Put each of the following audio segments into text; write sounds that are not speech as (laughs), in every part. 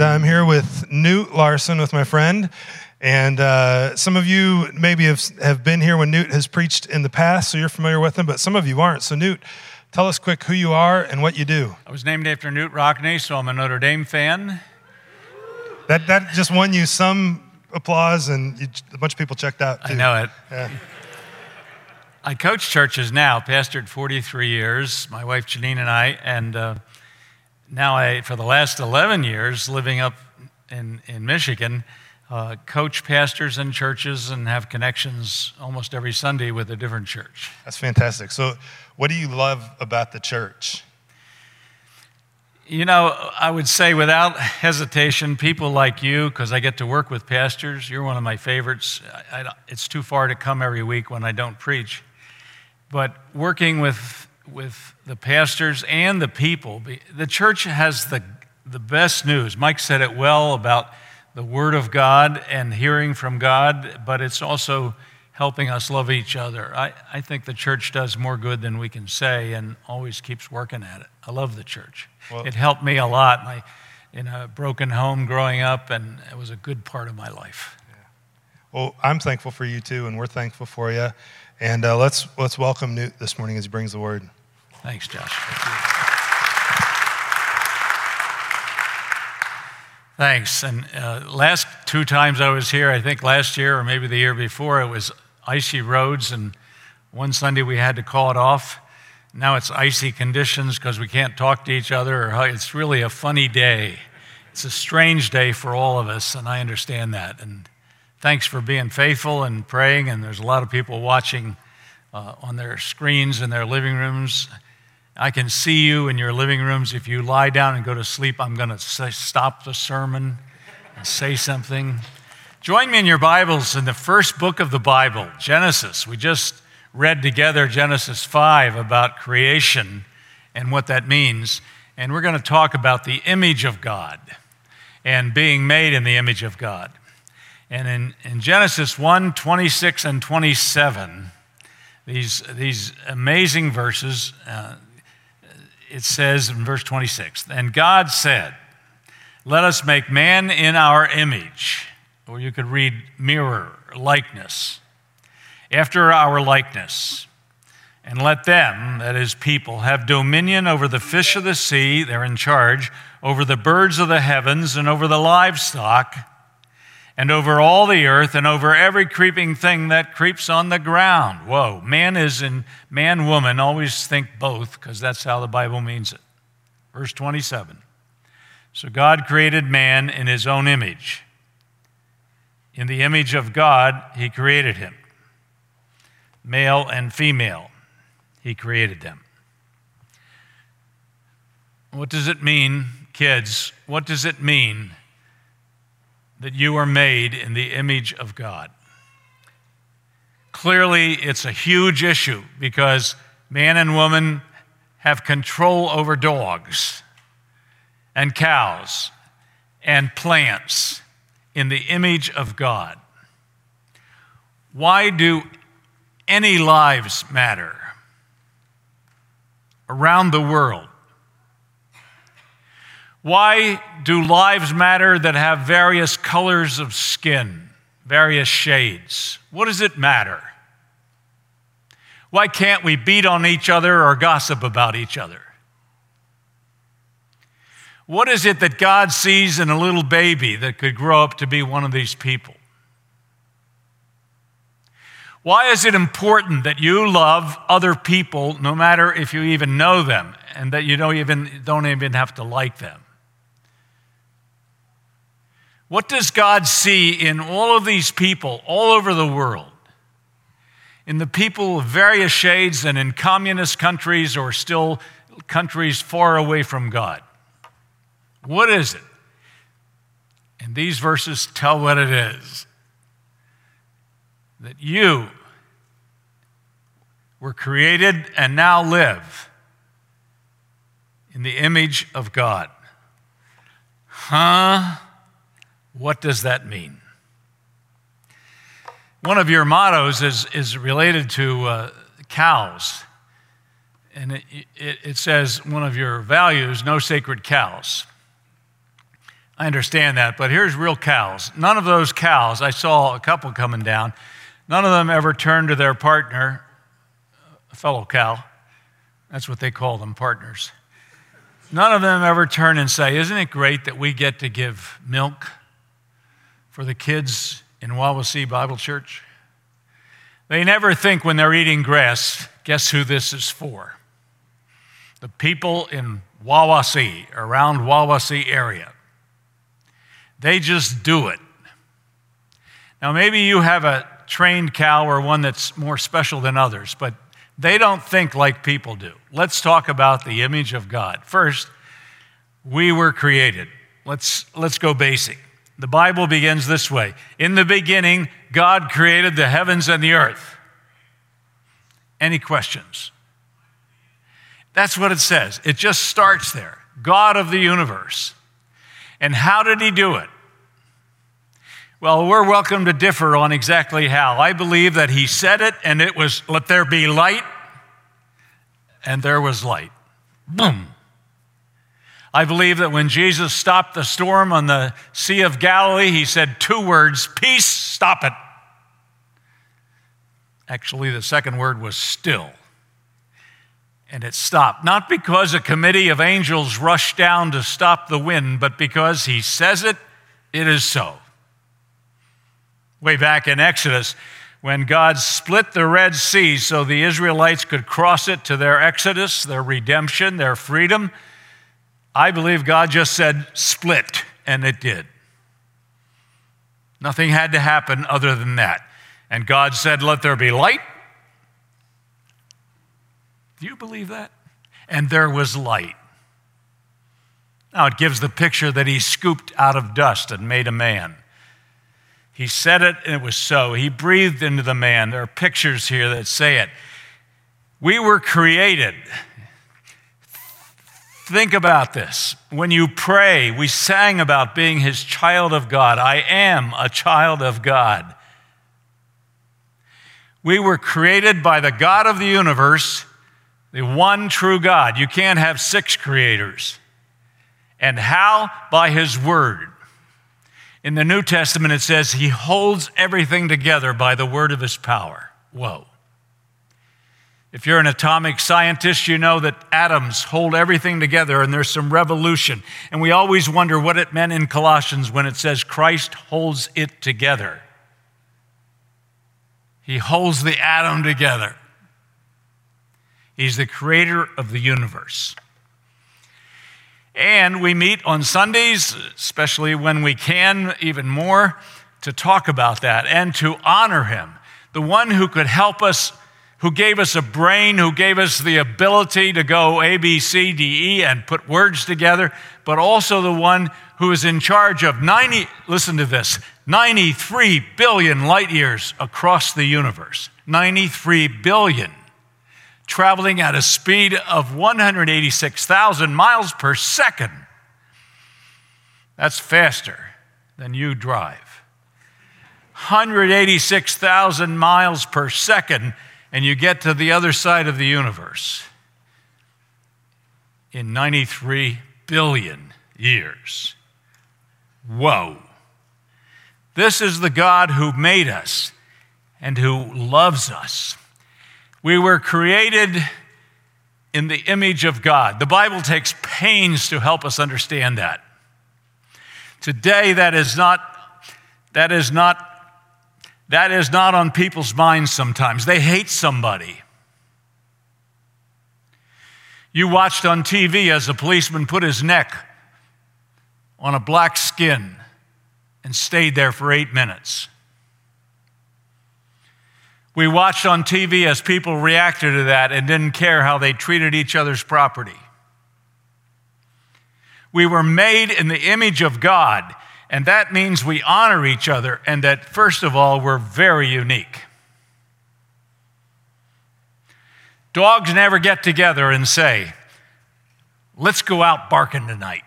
and I'm here with Knute Larson with my friend. And uh, some of you maybe have, have been here when Knute has preached in the past, so you're familiar with him, but some of you aren't. So, Knute, tell us quick who you are and what you do. I was named after Knute Rockne, so I'm a Notre Dame fan. That, that just won you some applause, and you, a bunch of people checked out. Too. I know it. Yeah. I coach churches now, pastored 43 years, my wife Janine and I, and uh, now I, for the last 11 years, living up in, in Michigan, uh, coach pastors and churches and have connections almost every Sunday with a different church. That's fantastic. So, what do you love about the church? You know, I would say without hesitation, people like you, because I get to work with pastors, you're one of my favorites. I, I, it's too far to come every week when I don't preach. But working with, with the pastors and the people, the church has the, the best news. Mike said it well about the Word of God and hearing from God, but it's also helping us love each other. I, I think the church does more good than we can say and always keeps working at it. I love the church. Well, it helped me a lot my, in a broken home growing up, and it was a good part of my life. Yeah. Well, I'm thankful for you too, and we're thankful for you. And uh, let's, let's welcome Knute this morning as he brings the word. Thanks, Josh. Thanks. And uh, last two times I was here, I think last year or maybe the year before, it was icy roads, and one Sunday we had to call it off. Now it's icy conditions because we can't talk to each other. It's really a funny day. It's a strange day for all of us, and I understand that. And thanks for being faithful and praying. And there's a lot of people watching uh, on their screens in their living rooms. I can see you in your living rooms. If you lie down and go to sleep, I'm going to stop the sermon and say something. Join me in your Bibles in the first book of the Bible, Genesis. We just read together Genesis 5 about creation and what that means. And we're going to talk about the image of God and being made in the image of God. And in, in Genesis 1 26 and 27, these, these amazing verses, uh, it says in verse 26 And God said, Let us make man in our image, or you could read mirror, likeness after our likeness. And let them, that is, people, have dominion over the fish of the sea, they're in charge, over the birds of the heavens, and over the livestock, and over all the earth, and over every creeping thing that creeps on the ground. Whoa, man is in man, woman, always think both, because that's how the Bible means it. Verse 27. So God created man in his own image. In the image of God, he created him male and female. He created them. What does it mean, kids? What does it mean that you are made in the image of God? Clearly, it's a huge issue because man and woman have control over dogs and cows and plants in the image of God. Why do any lives matter around the world? Why do lives matter that have various colors of skin, various shades? What does it matter? Why can't we beat on each other or gossip about each other? What is it that God sees in a little baby that could grow up to be one of these people? Why is it important that you love other people no matter if you even know them and that you don't even, don't even have to like them? What does God see in all of these people all over the world? In the people of various shades and in communist countries or still countries far away from God? What is it? And these verses tell what it is that you were created and now live in the image of God. Huh? What does that mean? One of your mottos is, is related to uh, cows. And it, it, it says, one of your values, no sacred cows. I understand that, but here's real cows. None of those cows, I saw a couple coming down, none of them ever turned to their partner, a fellow cow. That's what they call them, partners. None of them ever turn and say, Isn't it great that we get to give milk for the kids in Wawasee Bible Church? They never think when they're eating grass, guess who this is for? The people in Wawasee, around Wawasee area. They just do it. Now, maybe you have a trained cow or one that's more special than others, but they don't think like people do. Let's talk about the image of God. First, we were created. Let's, let's go basic. The Bible begins this way In the beginning, God created the heavens and the earth. Any questions? That's what it says. It just starts there God of the universe. And how did he do it? Well, we're welcome to differ on exactly how. I believe that he said it and it was, let there be light, and there was light. Boom. I believe that when Jesus stopped the storm on the Sea of Galilee, he said two words peace, stop it. Actually, the second word was still. And it stopped, not because a committee of angels rushed down to stop the wind, but because he says it, it is so. Way back in Exodus, when God split the Red Sea so the Israelites could cross it to their exodus, their redemption, their freedom, I believe God just said split, and it did. Nothing had to happen other than that. And God said, Let there be light. Do you believe that? And there was light. Now it gives the picture that he scooped out of dust and made a man. He said it and it was so. He breathed into the man. There are pictures here that say it. We were created. Think about this. When you pray, we sang about being his child of God. I am a child of God. We were created by the God of the universe, the one true God. You can't have six creators. And how? By His Word. In the New Testament, it says He holds everything together by the word of His power. Whoa. If you're an atomic scientist, you know that atoms hold everything together and there's some revolution. And we always wonder what it meant in Colossians when it says Christ holds it together. He holds the atom together. He's the creator of the universe. And we meet on Sundays, especially when we can, even more, to talk about that and to honor him, the one who could help us, who gave us a brain, who gave us the ability to go A, B, C, D, E and put words together, but also the one who is in charge of 90, listen to this, 93 billion light years across the universe. 93 billion. Traveling at a speed of 186,000 miles per second. That's faster than you drive. 186,000 miles per second, and you get to the other side of the universe in 93 billion years. Whoa. This is the God who made us and who loves us. We were created in the image of God. The Bible takes pains to help us understand that. Today, that is not, that is not, that is not on people's minds sometimes. They hate somebody. You watched on TV as a policeman put his neck on a black skin and stayed there for eight minutes. We watched on TV as people reacted to that and didn't care how they treated each other's property. We were made in the image of God, and that means we honor each other, and that, first of all, we're very unique. Dogs never get together and say, Let's go out barking tonight.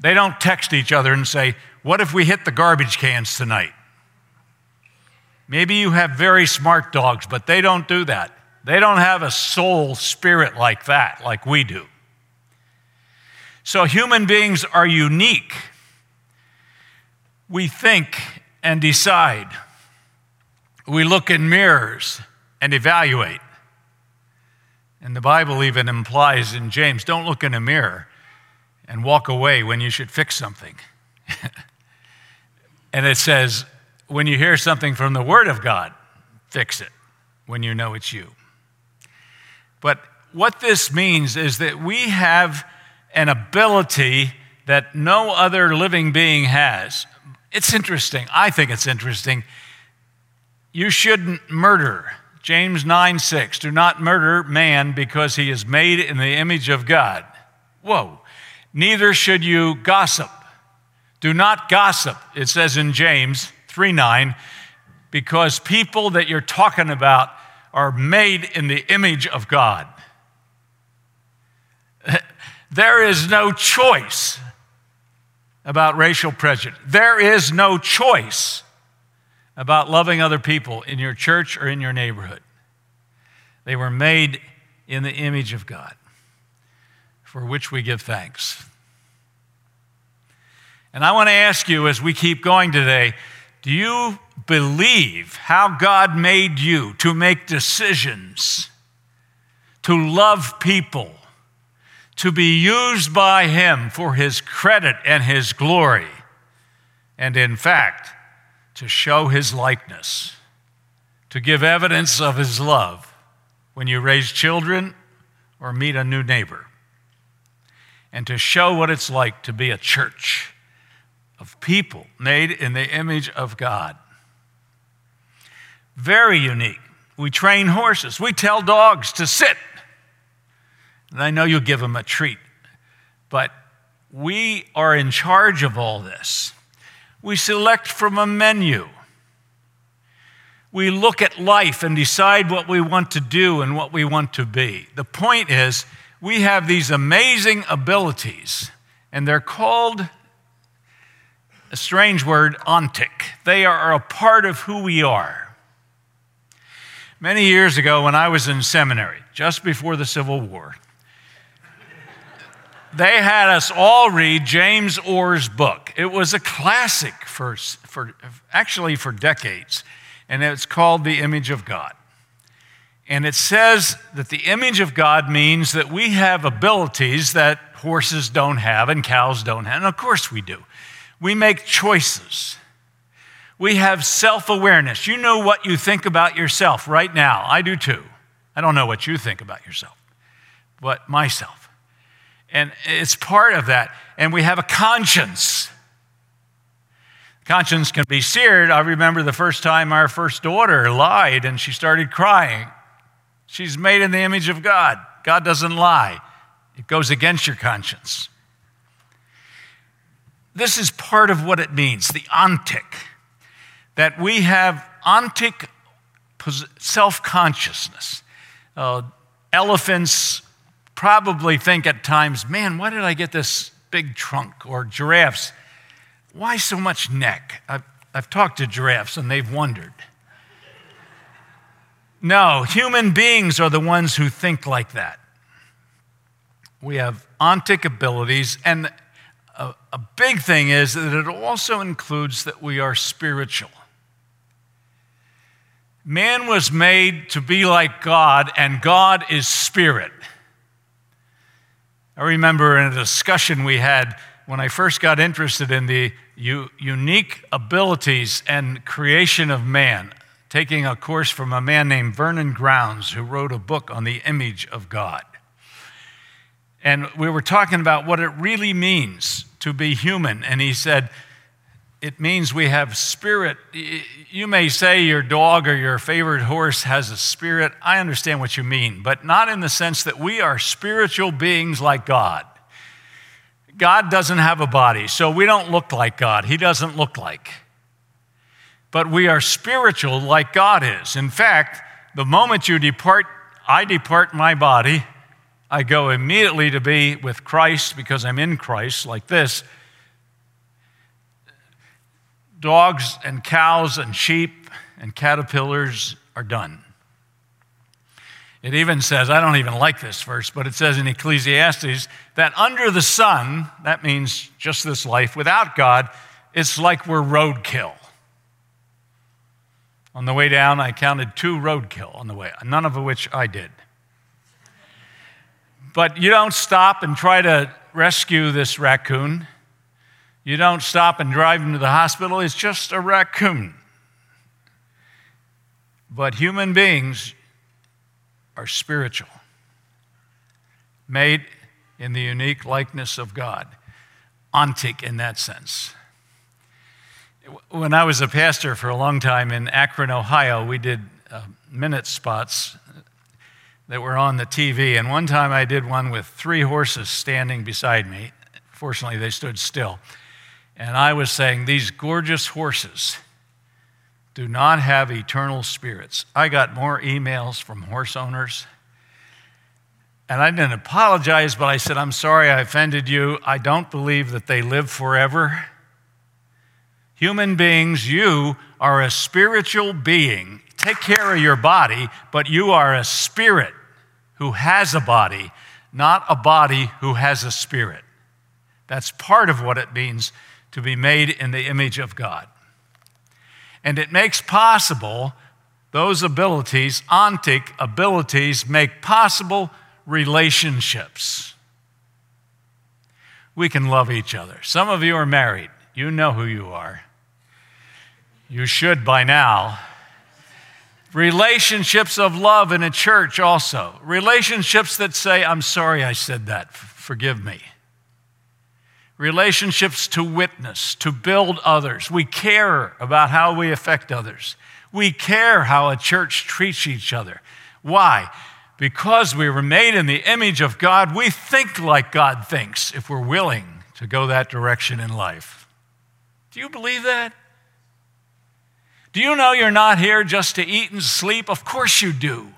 They don't text each other and say, What if we hit the garbage cans tonight? Maybe you have very smart dogs, but they don't do that. They don't have a soul spirit like that, like we do. So human beings are unique We think and decide. We look in mirrors and evaluate. And the Bible even implies in James don't look in a mirror and walk away when you should fix something. (laughs) and it says, when you hear something from the Word of God, fix it when you know it's you. But what this means is that we have an ability that no other living being has. It's interesting. I think it's interesting. You shouldn't murder. James 9 6. Do not murder man because he is made in the image of God. Whoa. Neither should you gossip. Do not gossip, it says in James 3 9, because people that you're talking about are made in the image of God. (laughs) There is no choice about racial prejudice. There is no choice about loving other people in your church or in your neighborhood. They were made in the image of God, for which we give thanks. And I want to ask you as we keep going today do you believe how God made you to make decisions, to love people, to be used by Him for His credit and His glory, and in fact, to show His likeness, to give evidence of His love when you raise children or meet a new neighbor, and to show what it's like to be a church of people made in the image of God. Very unique. We train horses, we tell dogs to sit and I know you'll give them a treat. But we are in charge of all this. We select from a menu. We look at life and decide what we want to do and what we want to be. The point is, we have these amazing abilities, and they're called a strange word, ontic. They are a part of who we are. Many years ago, when I was in seminary, just before the Civil War, they had us all read James Orr's book. It was a classic for, for actually for decades, and it's called The Image of God. And it says that the image of God means that we have abilities that horses don't have and cows don't have. And of course we do. We make choices. We have self awareness. You know what you think about yourself right now. I do too. I don't know what you think about yourself, but myself. And it's part of that. And we have a conscience. Conscience can be seared. I remember the first time our first daughter lied and she started crying. She's made in the image of God. God doesn't lie, it goes against your conscience. This is part of what it means the ontic, that we have ontic self consciousness. Uh, elephants probably think at times, man, why did I get this big trunk? Or giraffes, why so much neck? I've, I've talked to giraffes and they've wondered. No, human beings are the ones who think like that. We have ontic abilities, and a, a, big thing is that it also includes that we are spiritual. Man was made to be like God, and God is spirit. I remember in a discussion we had when I first got interested in the u- unique abilities and creation of man, taking a course from a man named Vernon Grounds, who wrote a book on the image of God. And we were talking about what it really means to be human. And he said, it means we have spirit. You may say your dog or your favorite horse has a spirit. I understand what you mean, but not in the sense that we are spiritual beings like God. God doesn't have a body, so we don't look like God. He doesn't look like. But we are spiritual like God is. In fact, the moment you depart, I depart my body, I go immediately to be with Christ because I'm in Christ, like this dogs and cows and sheep and caterpillars are done. It even says, I don't even like this verse, but it says in Ecclesiastes that under the sun, that means just this life, without God, it's like we're roadkill. On the way down, I counted two roadkill on the way, none of which I did. But you don't stop and try to rescue this raccoon. You don't stop and drive him to the hospital. It's just a raccoon. But human beings are spiritual, made in the unique likeness of God, ontic in that sense. When I was a pastor for a long time in Akron, Ohio, we did uh, minute spots that were on the TV. And one time I did one with three horses standing beside me. Fortunately, they stood still. And I was saying, These gorgeous horses do not have eternal spirits. I got more emails from horse owners. And I didn't apologize, but I said, I'm sorry I offended you. I don't believe that they live forever. Human beings, you are a spiritual being. Take care of your body, but you are a spirit who has a body, not a body who has a spirit. That's part of what it means to be made in the image of God. And it makes possible those abilities, ontic abilities, make possible relationships. We can love each other. Some of you are married. You know who you are. You should by now. Relationships of love in a church also. Relationships that say, I'm sorry I said that, forgive me. Relationships to witness, to build others. We care about how we affect others. We care how a church treats each other. Why? Because we were made in the image of God, we think like God thinks if we're willing to go that direction in life. Do you believe that? Do you know you're not here just to eat and sleep? Of course you do.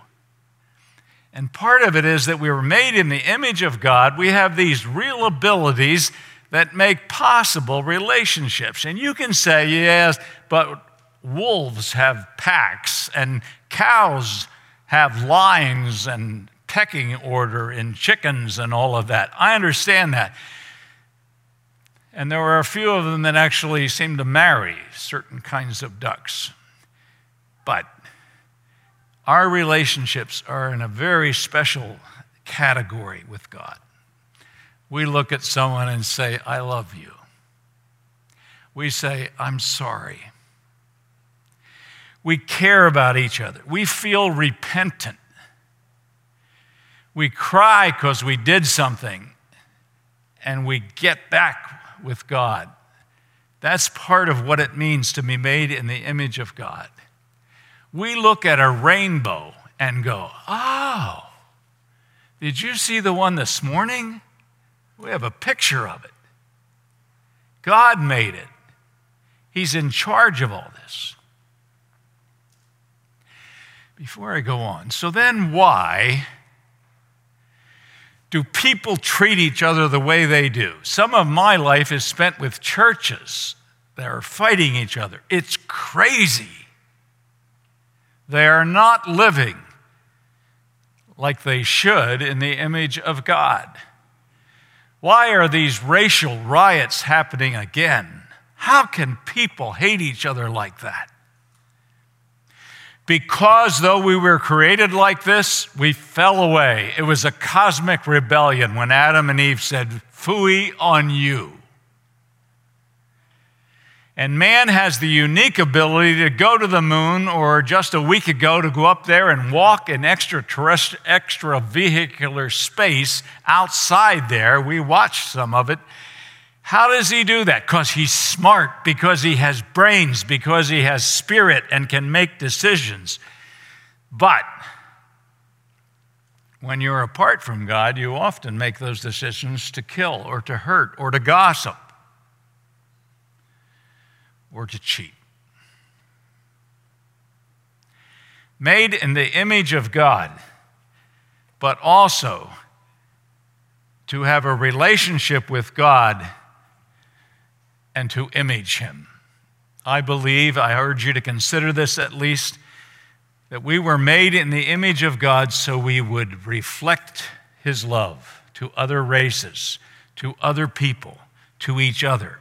And part of it is that we were made in the image of God. We have these real abilities that make possible relationships. And you can say, yes, but wolves have packs, and cows have lines and pecking order in chickens and all of that. I understand that. And there were a few of them that actually seemed to marry certain kinds of ducks. But our relationships are in a very special category with God. We look at someone and say, I love you. We say, I'm sorry. We care about each other. We feel repentant. We cry because we did something and we get back with God. That's part of what it means to be made in the image of God. We look at a rainbow and go, oh, did you see the one this morning? We have a picture of it. God made it, He's in charge of all this. Before I go on, so then why? do people treat each other the way they do? Some of my life is spent with churches that are fighting each other. It's crazy. They are not living like they should in the image of God. Why are these racial riots happening again? How can people hate each other like that? Because though we were created like this, we fell away. It was a cosmic rebellion when Adam and Eve said, Fooey on you. And man has the unique ability to go to the moon, or just a week ago, to go up there and walk in extraterrestrial, extra vehicular space outside there. We watched some of it. How does he do that? Because he's smart, because he has brains, because he has spirit and can make decisions. But when you're apart from God, you often make those decisions to kill or to hurt or to gossip or to cheat. Made in the image of God, but also to have a relationship with God and to image him. I believe, I urge you to consider this at least, that we were made in the image of God so we would reflect his love to other races, to other people, to each other.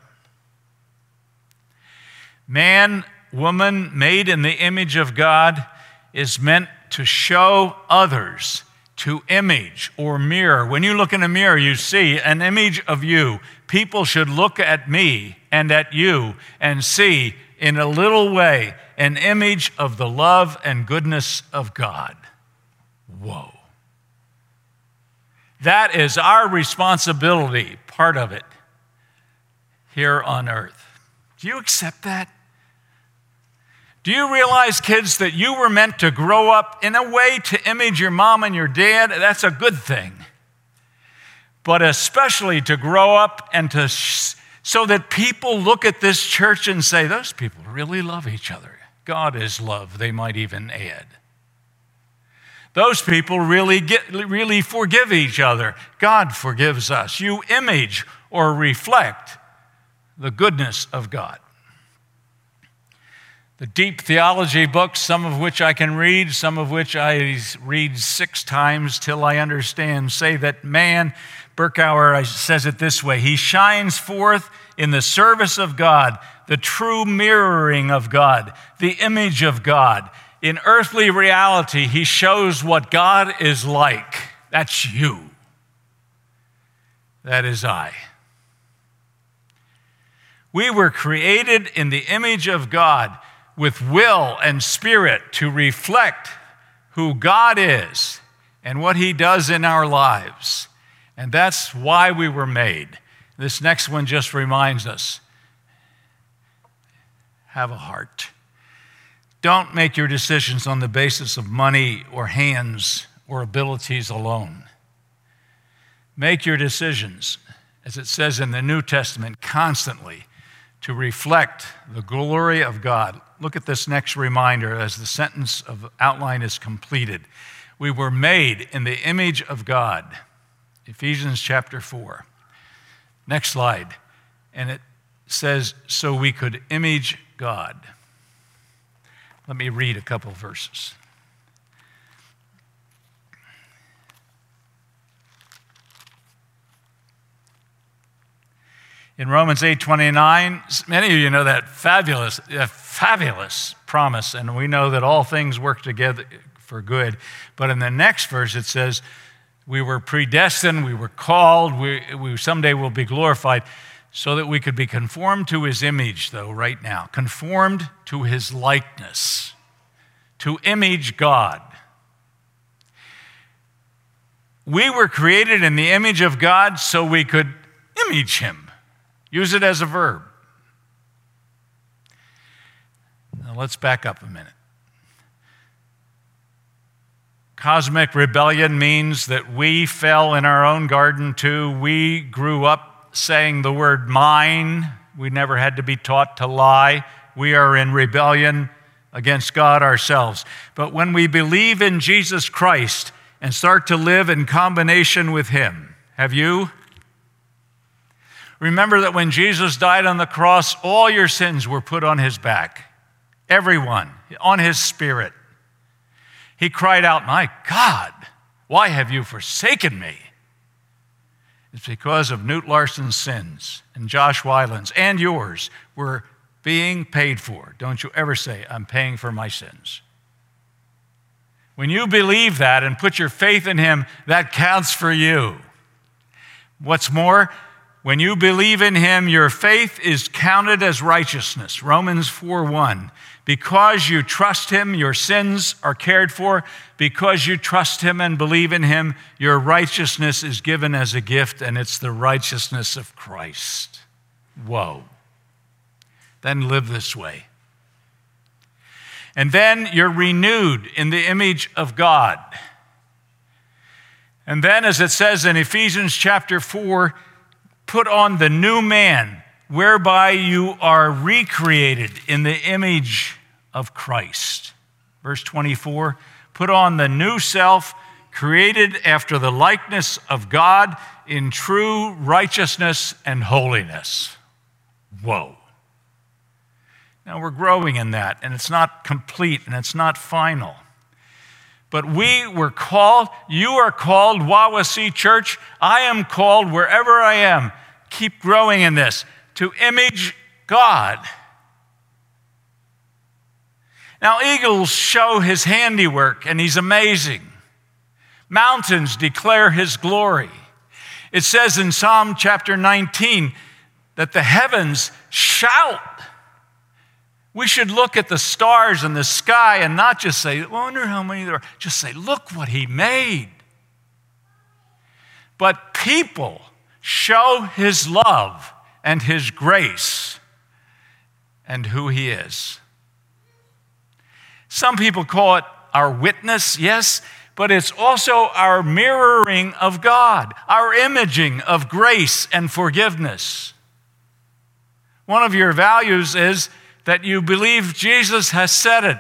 Man, woman, made in the image of God, is meant to show others, to image or mirror. When you look in a mirror, you see an image of you. People should look at me and at you and see, in a little way, an image of the love and goodness of God. Whoa. That is our responsibility, part of it, here on earth. Do you accept that? Do you realize, kids, that you were meant to grow up in a way to image your mom and your dad? That's a good thing. But especially to grow up and to sh- so that people look at this church and say, those people really love each other. God is love, they might even add. Those people really, get, really forgive each other. God forgives us. You image or reflect the goodness of God. The deep theology books, some of which I can read, some of which I read six times till I understand, say that man, Berkouwer says it this way he shines forth in the service of God, the true mirroring of God, the image of God. In earthly reality, he shows what God is like. That's you. That is I. We were created in the image of God with will and spirit to reflect who God is and what He does in our lives. And that's why we were made. This next one just reminds us have a heart. Don't make your decisions on the basis of money or hands or abilities alone. Make your decisions, as it says in the New Testament, constantly to reflect the glory of God. Look at this next reminder as the sentence of outline is completed. We were made in the image of God. Ephesians chapter 4. Next slide. And it says, so we could image God. Let me read a couple verses. In Romans 8:29, many of you know that fabulous, fabulous promise, and we know that all things work together for good. But in the next verse, it says, "We were predestined, we were called, we, we someday will be glorified." so that we could be conformed to his image, though, right now, conformed to his likeness, to image God. We were created in the image of God so we could image him. Use it as a verb. Now let's back up a minute. Cosmic rebellion means that we fell in our own garden too. We grew up saying the word mine. We never had to be taught to lie. We are in rebellion against God ourselves. But when we believe in Jesus Christ and start to live in combination with Him, have you? Remember that when Jesus died on the cross, all your sins were put on his back. Everyone, on his spirit. He cried out, My God, why have you forsaken me? It's because of Knute Larson's sins and Josh Weiland's and yours were being paid for. Don't you ever say, I'm paying for my sins. When you believe that and put your faith in Him, that counts for you. What's more, when you believe in him, your faith is counted as righteousness. Romans 4 1. Because you trust him, your sins are cared for. Because you trust him and believe in him, your righteousness is given as a gift, and it's the righteousness of Christ. Whoa. Then live this way. And then you're renewed in the image of God. And then, as it says in Ephesians chapter 4, put on the new man, whereby you are recreated in the image of Christ. Verse 24 put on the new self, created after the likeness of God in true righteousness and holiness. Whoa. Now we're growing in that, and it's not complete and it's not final. But we were called, you are called, Wawasee Church. I am called wherever I am keep growing in this, to image God. Now, eagles show his handiwork, and he's amazing. Mountains declare his glory. It says in Psalm chapter 19 that the heavens shout. We should look at the stars in the sky and not just say, wonder how many there are. Just say, look what he made. But people show his love and his grace and who he is. Some people call it our witness, yes, but it's also our mirroring of God, our imaging of grace and forgiveness. One of your values is that you believe Jesus has said it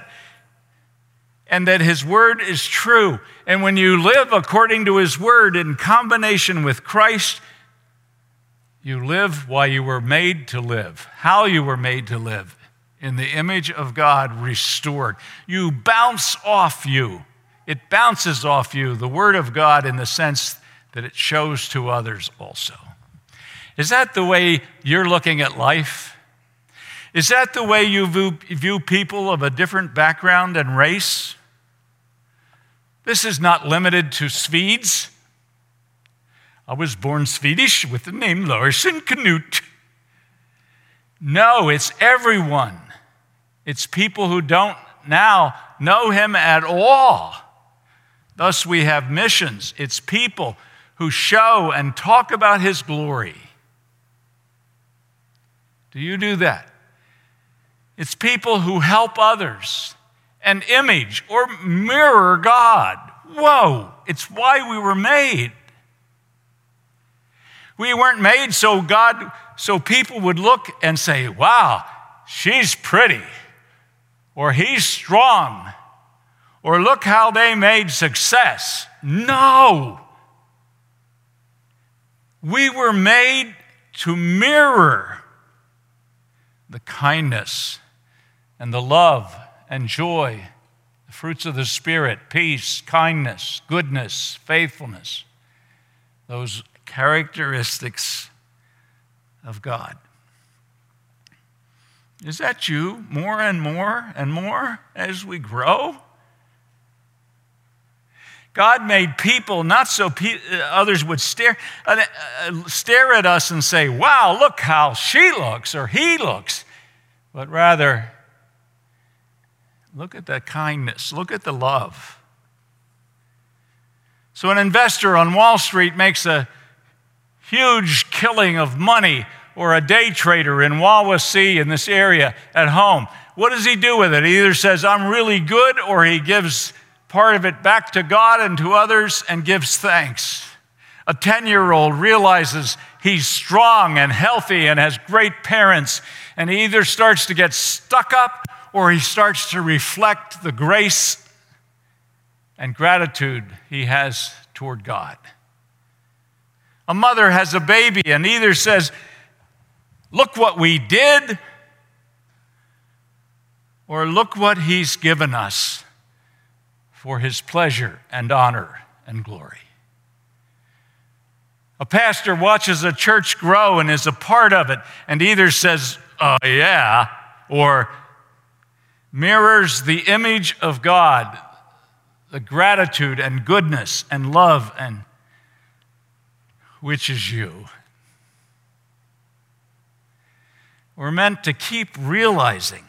and that his word is true. And when you live according to his word in combination with Christ, you live while you were made to live, how you were made to live in the image of God restored. You bounce off you. It bounces off you, the Word of God, in the sense that it shows to others also. Is that the way you're looking at life? Is that the way you view people of a different background and race? This is not limited to Swedes. I was born Swedish with the name Larson Knute. No, it's everyone. It's people who don't now know him at all. Thus, we have missions. It's people who show and talk about his glory. Do you do that? It's people who help others and image or mirror God. Whoa, it's why we were made. We weren't made so God, so people would look and say, wow, she's pretty or he's strong, or look how they made success. No. We were made to mirror the kindness and the love and joy, the fruits of the Spirit, peace, kindness, goodness, faithfulness, those characteristics of God. Is that you more and more and more as we grow? God made people not so pe- uh, others would stare, uh, uh, stare at us and say, Wow, look how she looks or he looks, but rather, look at the kindness, look at the love. So, an investor on Wall Street makes a huge killing of money or a day trader in Wawasee in this area at home, what does he do with it? He either says, I'm really good, or he gives part of it back to God and to others and gives thanks. A 10 year old realizes he's strong and healthy and has great parents, and he either starts to get stuck up or he starts to reflect the grace and gratitude he has toward God. A mother has a baby and either says, Look what we did, or look what He's given us for His pleasure and honor and glory. A pastor watches a church grow and is a part of it and either says, Oh, yeah, or mirrors the image of God, the gratitude and goodness and love, and which is you. We're meant to keep realizing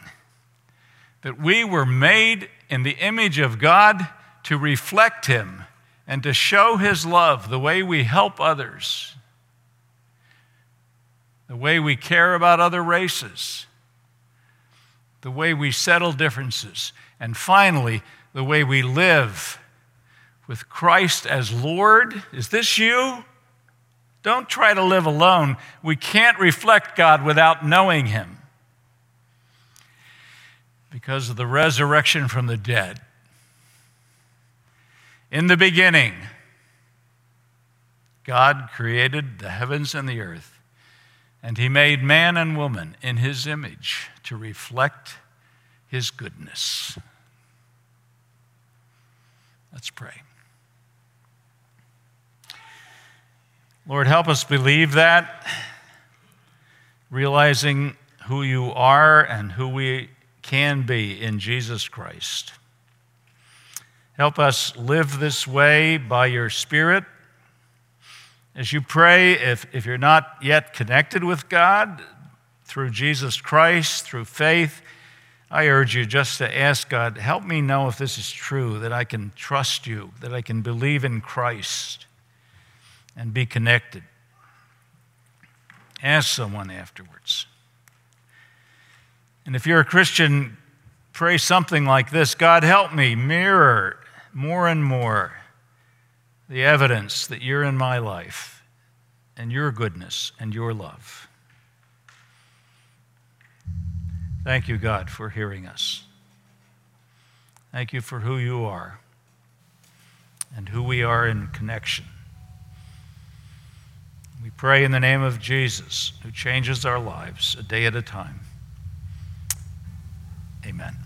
that we were made in the image of God to reflect Him and to show His love the way we help others, the way we care about other races, the way we settle differences, and finally, the way we live with Christ as Lord. Is this you? Don't try to live alone. We can't reflect God without knowing Him because of the resurrection from the dead. In the beginning, God created the heavens and the earth, and He made man and woman in His image to reflect His goodness. Let's pray. Lord, help us believe that, realizing who you are and who we can be in Jesus Christ. Help us live this way by your Spirit. As you pray, if, if you're not yet connected with God through Jesus Christ, through faith, I urge you just to ask God, help me know if this is true, that I can trust you, that I can believe in Christ and be connected. Ask someone afterwards. And if you're a Christian, pray something like this God, help me mirror more and more the evidence that you're in my life and your goodness and your love. Thank you, God, for hearing us. Thank you for who you are and who we are in connection. We pray in the name of Jesus, who changes our lives a day at a time. Amen.